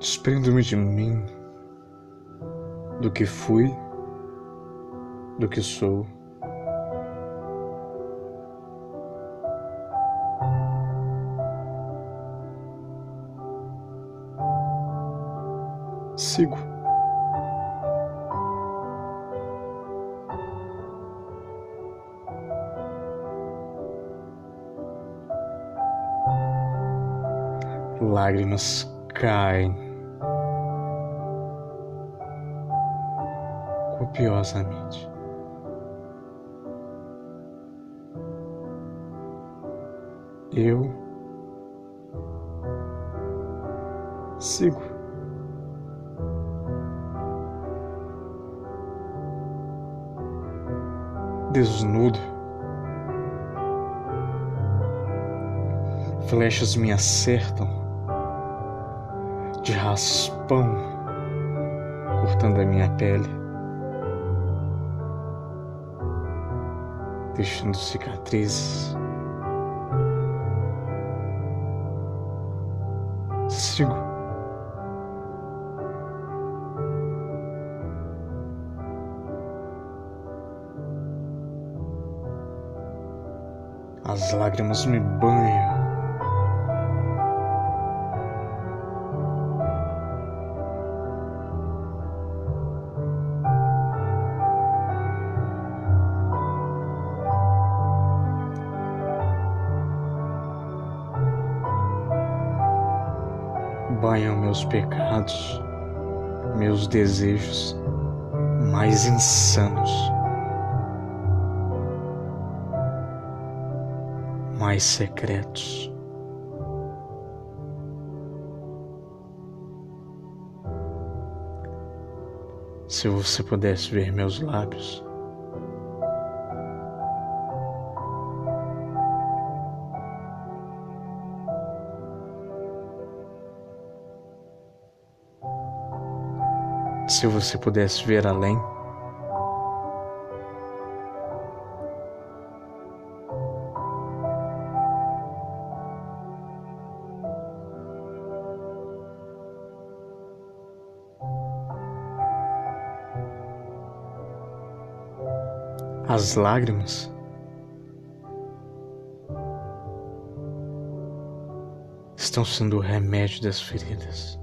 Desprendo-me de mim, do que fui, do que sou. Sigo. Lágrimas caem copiosamente. Eu sigo. Desnudo. Flechas me acertam de raspão, cortando a minha pele. Deixando cicatrizes. Sigo. As lágrimas me banham. Banham meus pecados, meus desejos mais insanos, mais secretos. Se você pudesse ver meus lábios, Se você pudesse ver além, as lágrimas estão sendo o remédio das feridas.